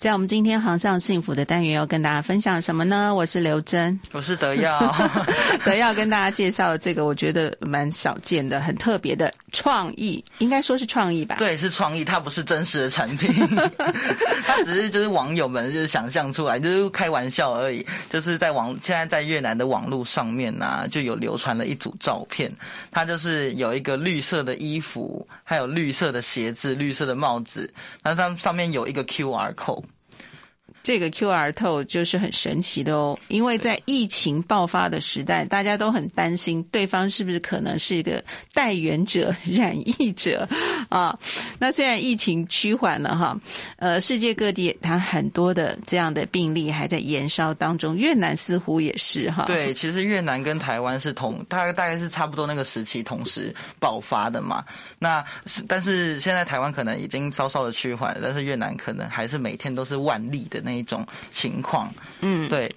在我们今天航向幸福的单元，要跟大家分享什么呢？我是刘真，我是德耀，德耀跟大家介绍这个，我觉得蛮少见的、很特别的创意，应该说是创意吧？对，是创意，它不是真实的产品，它只是就是网友们就是想象出来，就是开玩笑而已。就是在网现在在越南的网络上面呢、啊，就有流传了一组照片，它就是有一个绿色的衣服，还有绿色的鞋子、绿色的帽子，那它上面有一个 QR code。这个 QR code 就是很神奇的哦，因为在疫情爆发的时代，大家都很担心对方是不是可能是一个带源者、染疫者啊。那虽然疫情趋缓了哈，呃，世界各地它很多的这样的病例还在延烧当中，越南似乎也是哈。对，其实越南跟台湾是同，大概大概是差不多那个时期同时爆发的嘛。那但是现在台湾可能已经稍稍的趋缓了，但是越南可能还是每天都是万例的那。那一种情况，嗯，对。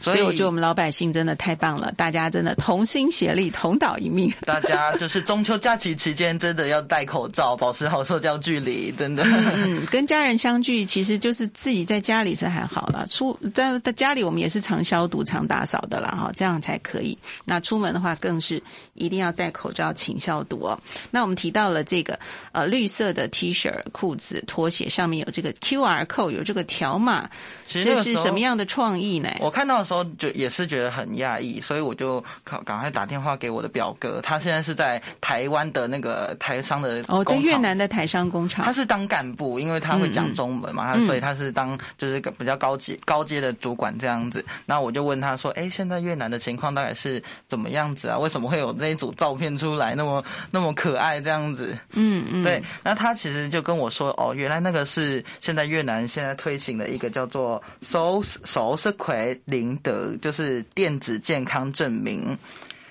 所以，我觉得我们老百姓真的太棒了，大家真的同心协力，同岛一命。大家就是中秋假期期间，真的要戴口罩，保持好社交距离，真的。嗯，跟家人相聚，其实就是自己在家里是还好了，出在在家里我们也是常消毒、常打扫的啦，哈，这样才可以。那出门的话，更是一定要戴口罩、勤消毒哦。那我们提到了这个呃绿色的 T 恤、裤子、拖鞋上面有这个 QR code，有这个条码，这是什么样的创意呢？我看到。时候就也是觉得很讶异，所以我就赶赶快打电话给我的表哥，他现在是在台湾的那个台商的哦，在越南的台商工厂，他是当干部，因为他会讲中文嘛，嗯嗯，他所以他是当就是比较高级高阶的主管这样子。那我就问他说：“哎，现在越南的情况大概是怎么样子啊？为什么会有那一组照片出来，那么 那么可爱这样子？”嗯嗯，对。那他其实就跟我说：“哦，原来那个是现在越南现在推行的一个叫做 ‘So So u e 零。”的就是电子健康证明，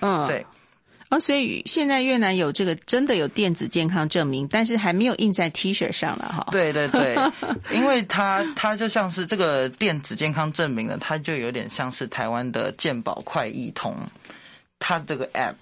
嗯，对，哦，所以现在越南有这个真的有电子健康证明，但是还没有印在 T 恤上了哈。对对对，因为它它就像是这个电子健康证明呢，它就有点像是台湾的健保快易通，它这个 App。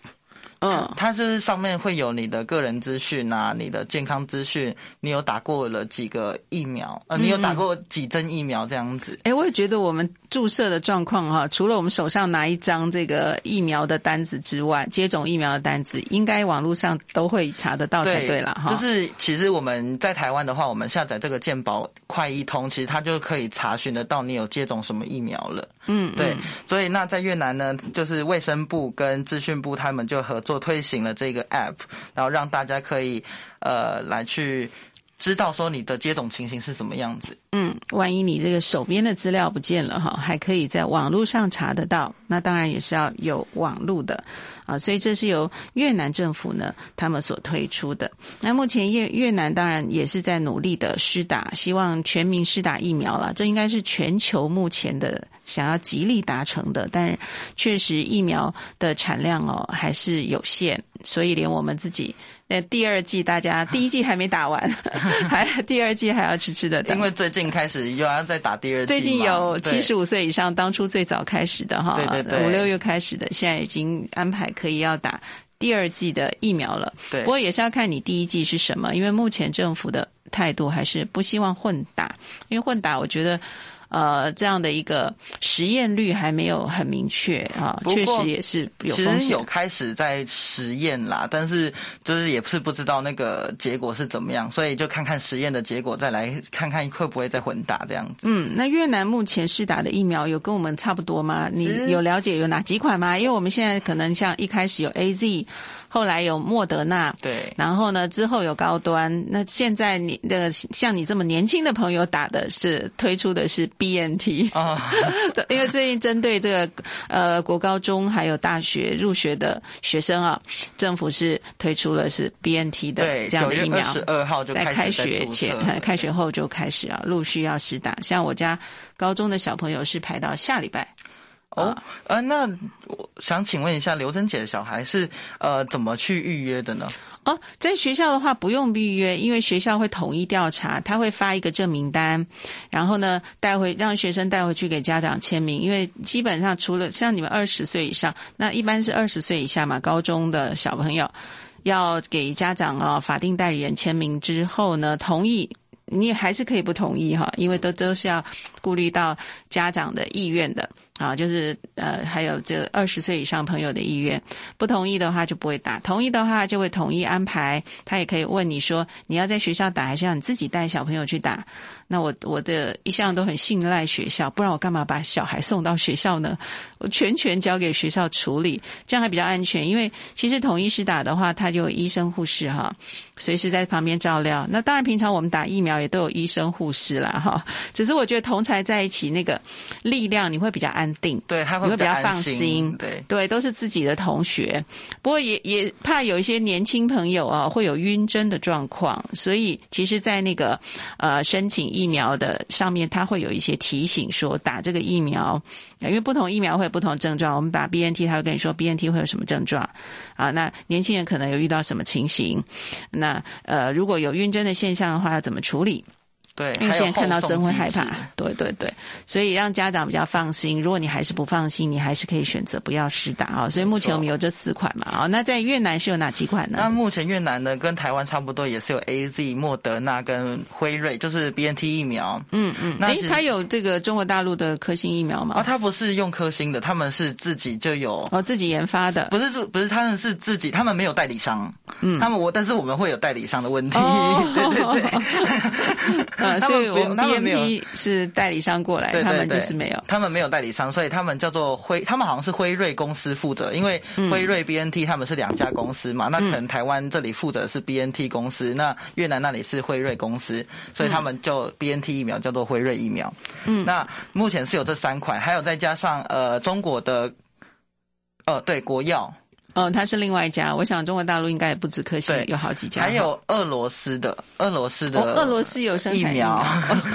嗯，它就是上面会有你的个人资讯啊，你的健康资讯，你有打过了几个疫苗，呃，你有打过几针疫苗这样子。哎、嗯，我也觉得我们注射的状况哈，除了我们手上拿一张这个疫苗的单子之外，接种疫苗的单子，应该网络上都会查得到才对了哈。就是其实我们在台湾的话，我们下载这个健保快易通，其实它就可以查询得到你有接种什么疫苗了。嗯，对。所以那在越南呢，就是卫生部跟资讯部他们就合。做推行了这个 app，然后让大家可以呃来去知道说你的接种情形是什么样子。嗯，万一你这个手边的资料不见了哈，还可以在网络上查得到。那当然也是要有网络的啊，所以这是由越南政府呢他们所推出的。那目前越越南当然也是在努力的施打，希望全民施打疫苗了。这应该是全球目前的。想要极力达成的，但是确实疫苗的产量哦还是有限，所以连我们自己那第二季大家第一季还没打完，还第二季还要迟迟的等。因为最近开始又要再打第二季。最近有七十五岁以上，当初最早开始的哈，对对对，五六月开始的，现在已经安排可以要打第二季的疫苗了。对，不过也是要看你第一季是什么，因为目前政府的态度还是不希望混打，因为混打我觉得。呃，这样的一个实验率还没有很明确啊，确实也是有风险。其实有开始在实验啦，但是就是也不是不知道那个结果是怎么样，所以就看看实验的结果，再来看看会不会再混打这样子。嗯，那越南目前试打的疫苗有跟我们差不多吗？你有了解有哪几款吗？因为我们现在可能像一开始有 AZ。后来有莫德纳，对，然后呢，之后有高端。那现在你的像你这么年轻的朋友打的是推出的是 BNT 啊，因为最近针对这个呃国高中还有大学入学的学生啊，政府是推出了是 BNT 的这样的疫苗，十二号就在开学前、开学后就开始啊，陆续要施打。像我家高中的小朋友是排到下礼拜。哦，呃，那我想请问一下，刘珍姐的小孩是呃怎么去预约的呢？哦，在学校的话不用预约，因为学校会统一调查，他会发一个证明单，然后呢带回让学生带回去给家长签名。因为基本上除了像你们二十岁以上，那一般是二十岁以下嘛，高中的小朋友要给家长啊、哦、法定代理人签名之后呢，同意。你还是可以不同意哈，因为都都是要顾虑到家长的意愿的。啊，就是呃，还有这二十岁以上朋友的意愿，不同意的话就不会打，同意的话就会统一安排。他也可以问你说，你要在学校打，还是要你自己带小朋友去打？那我我的一向都很信赖学校，不然我干嘛把小孩送到学校呢？我全权交给学校处理，这样还比较安全。因为其实统一施打的话，他就有医生护士哈，随时在旁边照料。那当然，平常我们打疫苗也都有医生护士啦哈。只是我觉得同才在一起那个力量，你会比较安定，对，他会比较放心，对对，都是自己的同学。不过也也怕有一些年轻朋友啊会有晕针的状况，所以其实，在那个呃申请。疫苗的上面，它会有一些提醒说打这个疫苗，因为不同疫苗会有不同症状。我们打 BNT，它会跟你说 BNT 会有什么症状啊？那年轻人可能有遇到什么情形？那呃，如果有晕针的现象的话，要怎么处理？对，因为现在看到真会害怕，对对对，所以让家长比较放心。如果你还是不放心，你还是可以选择不要施打啊。所以目前我们有这四款嘛啊。那在越南是有哪几款呢？那目前越南呢，跟台湾差不多，也是有 AZ、莫德纳跟辉瑞，就是 BNT 疫苗。嗯嗯，那它有这个中国大陆的科兴疫苗吗？啊，它不是用科兴的，他们是自己就有哦，自己研发的。不是不是，他们是自己，他们没有代理商。嗯，他们我，但是我们会有代理商的问题。哦、对 对对。啊，所以我们。BNT 是代理商过来，对对对，他们就是没有，他们没有代理商，所以他们叫做辉，他们好像是辉瑞公司负责，因为辉瑞 BNT 他们是两家公司嘛，嗯、那可能台湾这里负责的是 BNT 公司，那越南那里是辉瑞公司，所以他们就 BNT 疫苗叫做辉瑞疫苗。嗯，那目前是有这三款，还有再加上呃中国的，呃对国药。哦，它是另外一家。我想中国大陆应该也不止科兴，有好几家。还有俄罗斯的，俄罗斯的，俄罗斯有生产疫苗，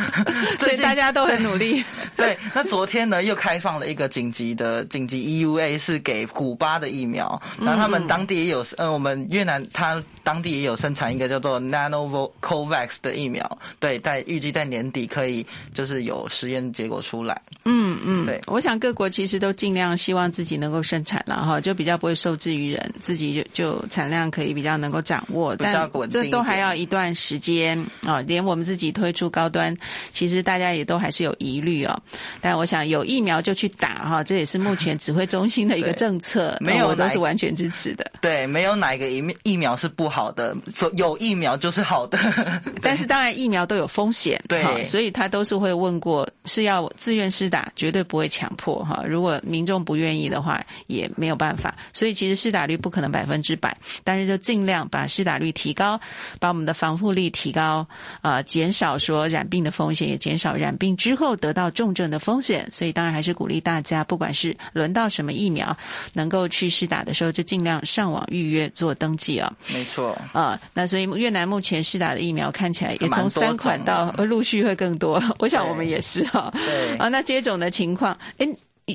所以大家都很努力。对，那昨天呢又开放了一个紧急的紧急 EUA，是给古巴的疫苗。然后他们当地也有，呃，我们越南它当地也有生产一个叫做 Nanocovax 的疫苗。对，在预计在年底可以就是有实验结果出来。嗯嗯，对，我想各国其实都尽量希望自己能够生产了哈，就比较不会受制。于人自己就就产量可以比较能够掌握，但这都还要一段时间啊、哦。连我们自己推出高端，其实大家也都还是有疑虑哦。但我想有疫苗就去打哈，这也是目前指挥中心的一个政策，没有我都是完全支持的。对，没有哪个疫疫苗是不好的，有疫苗就是好的。但是当然疫苗都有风险，对、哦，所以他都是会问过是要自愿施打，绝对不会强迫哈。如果民众不愿意的话，也没有办法。所以其实。施打率不可能百分之百，但是就尽量把施打率提高，把我们的防护力提高，啊、呃，减少说染病的风险，也减少染病之后得到重症的风险。所以当然还是鼓励大家，不管是轮到什么疫苗，能够去施打的时候，就尽量上网预约做登记啊。没错，啊，那所以越南目前施打的疫苗看起来也从三款到陆续会更多，我想我们也是哈。对啊，那接种的情况，诶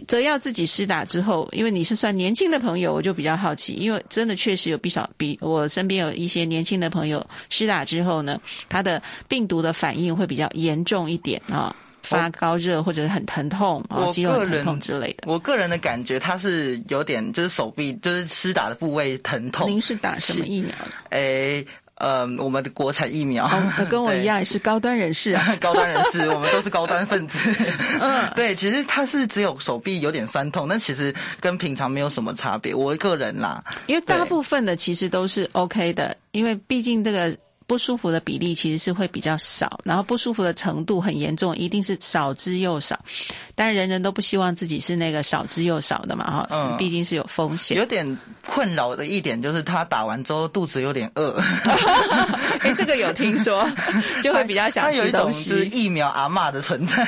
则要自己施打之后，因为你是算年轻的朋友，我就比较好奇，因为真的确实有不少比我身边有一些年轻的朋友施打之后呢，他的病毒的反应会比较严重一点啊，发高热或者很疼痛啊，肌肉疼痛之类的。我个人的感觉，他是有点就是手臂就是施打的部位疼痛。您是打什么疫苗的？诶。呃，我们的国产疫苗，哦、跟我 一样也是高端人士啊，高端人士，我们都是高端分子。嗯，对，其实他是只有手臂有点酸痛，但其实跟平常没有什么差别。我个人啦，因为大部分的其实都是 OK 的，因为毕竟这个。不舒服的比例其实是会比较少，然后不舒服的程度很严重，一定是少之又少。但人人都不希望自己是那个少之又少的嘛，哈、嗯，毕竟是有风险。有点困扰的一点就是他打完之后肚子有点饿，哎，这个有听说，就会比较想吃东西。有一种是疫苗阿嬷的存在，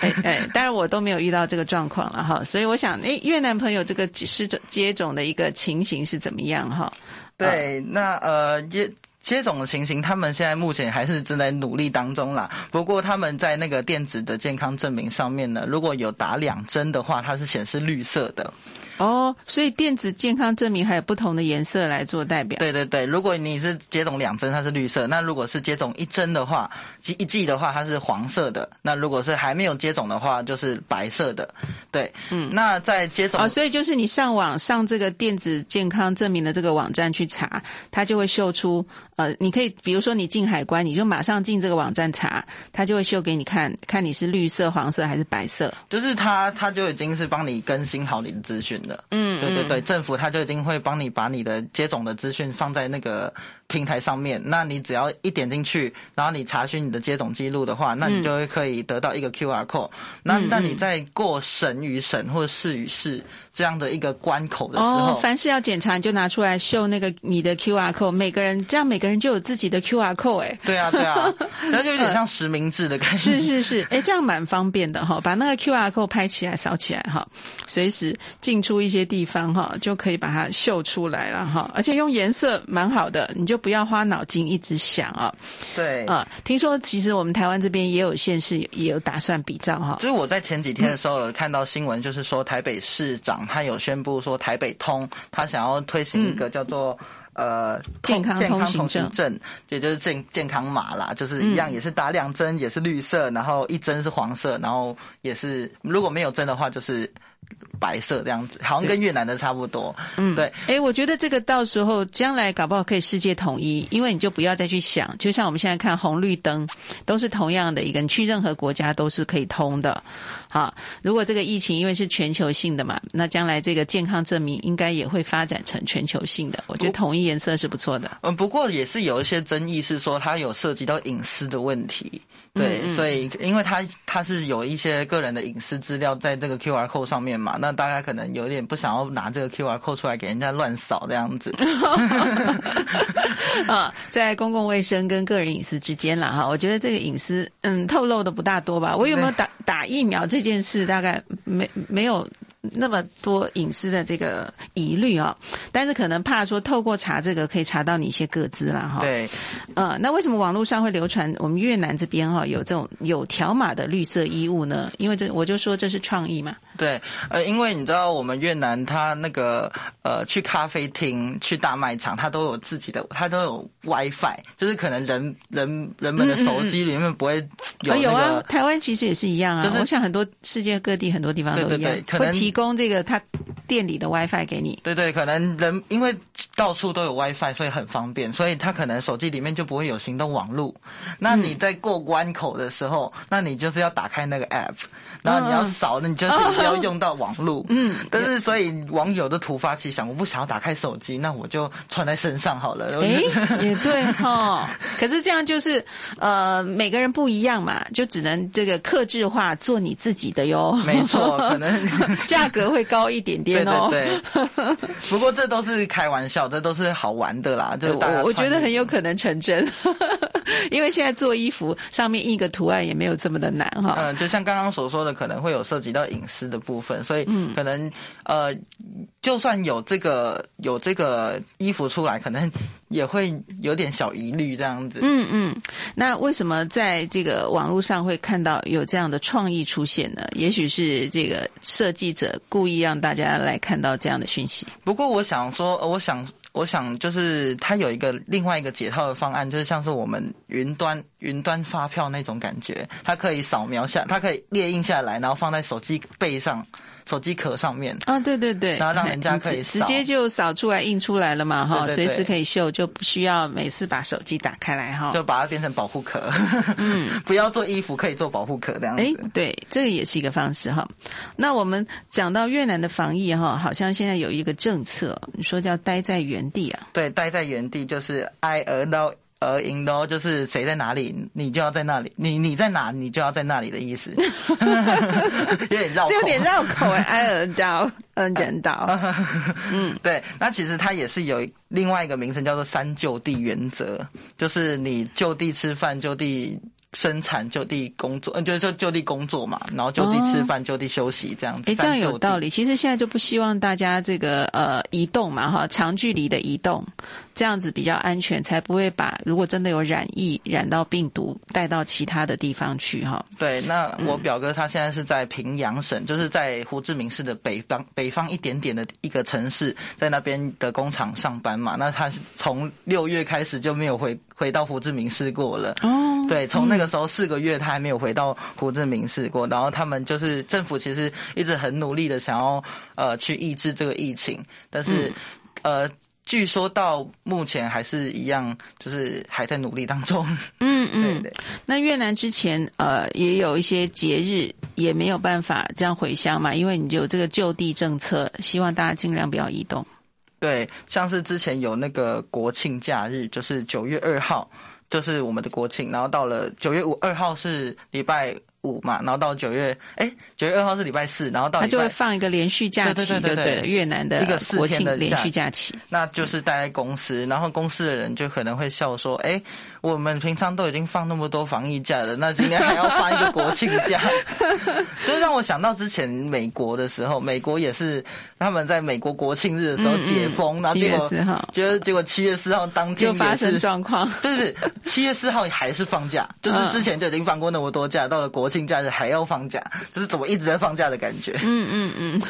哎哎，当然我都没有遇到这个状况了哈，所以我想，哎，越南朋友这个接种接种的一个情形是怎么样哈？对，那呃也。接种的情形，他们现在目前还是正在努力当中啦。不过他们在那个电子的健康证明上面呢，如果有打两针的话，它是显示绿色的。哦，所以电子健康证明还有不同的颜色来做代表。对对对，如果你是接种两针，它是绿色；那如果是接种一针的话，一剂的话，它是黄色的。那如果是还没有接种的话，就是白色的。对，嗯，那在接种，哦，所以就是你上网上这个电子健康证明的这个网站去查，它就会秀出呃，你可以比如说你进海关，你就马上进这个网站查，它就会秀给你看看你是绿色、黄色还是白色。就是它它就已经是帮你更新好你的资讯了。嗯，对对对，政府它就已经会帮你把你的接种的资讯放在那个平台上面。那你只要一点进去，然后你查询你的接种记录的话，那你就会可以得到一个 QR code。那那你在过省与省或者试与市这样的一个关口的时候，哦，凡是要检查，你就拿出来秀那个你的 QR code。每个人这样，每个人就有自己的 QR code。哎，对啊，对啊，那就有点像实名制的感觉。是是是，哎，这样蛮方便的哈，把那个 QR code 拍起来、扫起来哈，随时进出一些地方哈，就可以把它秀出来了哈。而且用颜色蛮好的，你就不要花脑筋一直想啊。对啊，听说其实我们台湾这边也有县市也有打算比照哈。就是我在前几天的时候有看到新闻，就是说台北市长他有宣布说台北通，他想要推行一个叫做。呃，健康通行证，也就是健健康码啦，就是一样，也是打两针，也是绿色，然后一针是黄色，然后也是如果没有针的话，就是。白色这样子，好像跟越南的差不多。嗯，对。哎，我觉得这个到时候将来搞不好可以世界统一，因为你就不要再去想，就像我们现在看红绿灯，都是同样的一个，你去任何国家都是可以通的。好，如果这个疫情因为是全球性的嘛，那将来这个健康证明应该也会发展成全球性的。我觉得统一颜色是不错的。嗯，不过也是有一些争议，是说它有涉及到隐私的问题。对，所以因为它它是有一些个人的隐私资料在这个 QR code 上面嘛，那大家可能有点不想要拿这个 QR code 出来给人家乱扫这样子。啊，在公共卫生跟个人隐私之间了，哈，我觉得这个隐私嗯透露的不大多吧。我有没有打打疫苗这件事，大概没没有。那么多隐私的这个疑虑啊，但是可能怕说透过查这个可以查到你一些个资了哈。对，呃，那为什么网络上会流传我们越南这边哈有这种有条码的绿色衣物呢？因为这我就说这是创意嘛。对，呃，因为你知道我们越南它那个呃去咖啡厅、去大卖场，它都有自己的，它都有 WiFi，就是可能人人人们的手机里面不会有那个。有啊，台湾其实也是一样啊。就是我想很多世界各地很多地方都一样，对对对，可能供这个他店里的 WiFi 给你。对对，可能人因为到处都有 WiFi，所以很方便，所以他可能手机里面就不会有行动网络。那你在过关口的时候，嗯、那你就是要打开那个 App，然后你要扫，那、嗯、你就是要用到网络。嗯，但是所以网友的突发奇想，我不想要打开手机，那我就穿在身上好了。哎，也对哈、哦。可是这样就是呃，每个人不一样嘛，就只能这个克制化做你自己的哟。没错，可能 价格会高一点点哦。对对对。不过这都是开玩笑，这都是好玩的啦。就我我觉得很有可能成真，因为现在做衣服上面印个图案也没有这么的难哈。嗯，就像刚刚所说的，可能会有涉及到隐私的部分，所以可能呃，就算有这个有这个衣服出来，可能 也会有点小疑虑这样子。嗯嗯。那为什么在这个网络上会看到有这样的创意出现呢？也许是这个设计者故意让大家来看到这样的讯息。不过我想说，我想。我想就是它有一个另外一个解套的方案，就是像是我们云端云端发票那种感觉，它可以扫描下，它可以列印下来，然后放在手机背上。手机壳上面啊，对对对，然后让人家可以直接就扫出来印出来了嘛，哈，随时可以秀，就不需要每次把手机打开来哈，就把它变成保护壳，嗯，不要做衣服，可以做保护壳这样子。哎，对，这个也是一个方式哈。那我们讲到越南的防疫哈，好像现在有一个政策，你说叫待在原地啊？对，待在原地就是挨而到。而赢的哦，就是谁在哪里，你就要在那里；你你在哪，你就要在那里的意思。有点绕口，有点绕口哎。挨耳刀，嗯，人刀。嗯，对。那其实它也是有另外一个名称，叫做“三就地”原则，就是你就地吃饭，就地。生产就地工作，嗯，就就就地工作嘛，然后就地吃饭，哦、就地休息这样子。哎，这样有道理。其实现在就不希望大家这个呃移动嘛，哈，长距离的移动，这样子比较安全，才不会把如果真的有染疫染到病毒带到其他的地方去哈。对，那我表哥他现在是在平阳省，嗯、就是在胡志明市的北方北方一点点的一个城市，在那边的工厂上班嘛。那他是从六月开始就没有回回到胡志明市过了。哦，对，从那个。时候四个月，他还没有回到胡志明市过。然后他们就是政府，其实一直很努力的想要呃去抑制这个疫情，但是呃据说到目前还是一样，就是还在努力当中。嗯嗯，对对。那越南之前呃也有一些节日也没有办法这样回乡嘛，因为你有这个就地政策，希望大家尽量不要移动。对，像是之前有那个国庆假日，就是九月二号，就是我们的国庆，然后到了九月五二号是礼拜五嘛，然后到九月，哎，九月二号是礼拜四，然后到他就会放一个连续假期，对对对对，越南的一个国庆的连续假期，那就是待在公司，然后公司的人就可能会笑说，哎，我们平常都已经放那么多防疫假了，那今天还要放一个国庆假，就让我想到之前美国的时候，美国也是他们在美国国庆日的时候解封，嗯嗯、然后结果结果结果七月四号当天就发生状况，就是七月四号还是放假，就是之前就已经放过那么多假，到了国。庆假日还要放假，就是怎么一直在放假的感觉。嗯嗯嗯，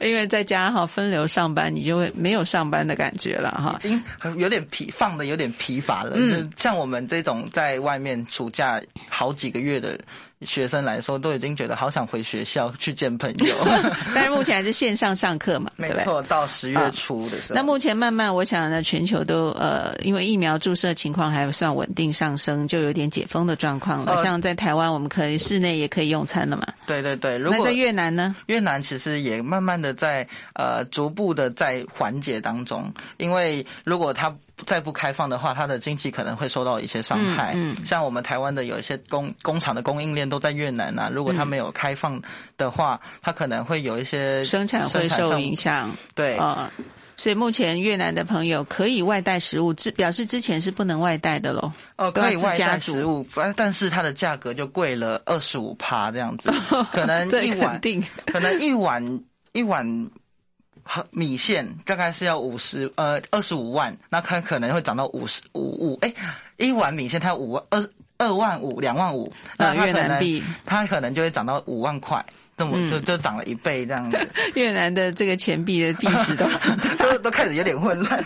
因为在家哈分流上班，你就会没有上班的感觉了哈，已经有点疲，放的有点疲乏了。嗯，像我们这种在外面暑假好几个月的。学生来说都已经觉得好想回学校去见朋友，但是目前还是线上上课嘛，没错，到十月初的时候。那目前慢慢，我想呢，全球都呃，因为疫苗注射情况还算稳定上升，就有点解封的状况了。呃、像在台湾，我们可以室内也可以用餐了嘛。对对对，如果那在越南呢？越南其实也慢慢的在呃逐步的在缓解当中，因为如果它。再不开放的话，它的经济可能会受到一些伤害。嗯，嗯，像我们台湾的有一些工工厂的供应链都在越南啊，如果它没有开放的话，嗯、它可能会有一些生产会受影响。对，所以目前越南的朋友可以外带食物，之表示之前是不能外带的喽。哦，可以外带食物，但是它的价格就贵了二十五趴这样子，可能一碗，可能一碗一碗。米线大概是要五十呃二十五万，那它可能会涨到五十五五哎，一碗米线它五万二二万五两万五，那越南币它可能就会涨到五万块，这么、嗯、就就涨了一倍这样子。越南的这个钱币的币值都 都都开始有点混乱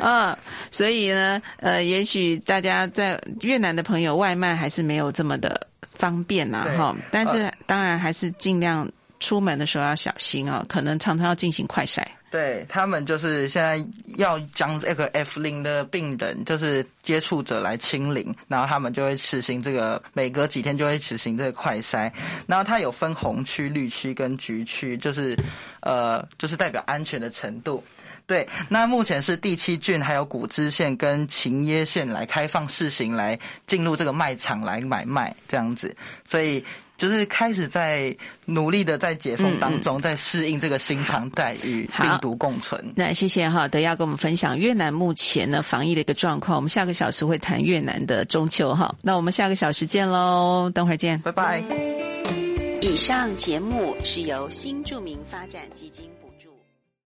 嗯，所以呢呃，也许大家在越南的朋友外卖还是没有这么的方便呐、啊、哈，但是当然还是尽量。出门的时候要小心啊、哦，可能常常要进行快筛。对，他们就是现在要将那个 F 零的病人，就是接触者来清零，然后他们就会实行这个，每隔几天就会实行这个快筛。然后它有分红区、绿区跟橘区，就是呃，就是代表安全的程度。对，那目前是第七郡还有古芝县跟勤耶县来开放试行，来进入这个卖场来买卖这样子，所以。就是开始在努力的在解封当中，在适应这个新常态与病毒共存。那谢谢哈德耀跟我们分享越南目前呢防疫的一个状况。我们下个小时会谈越南的中秋哈。那我们下个小时见喽，等会儿见，拜拜。以上节目是由新著名发展基金部。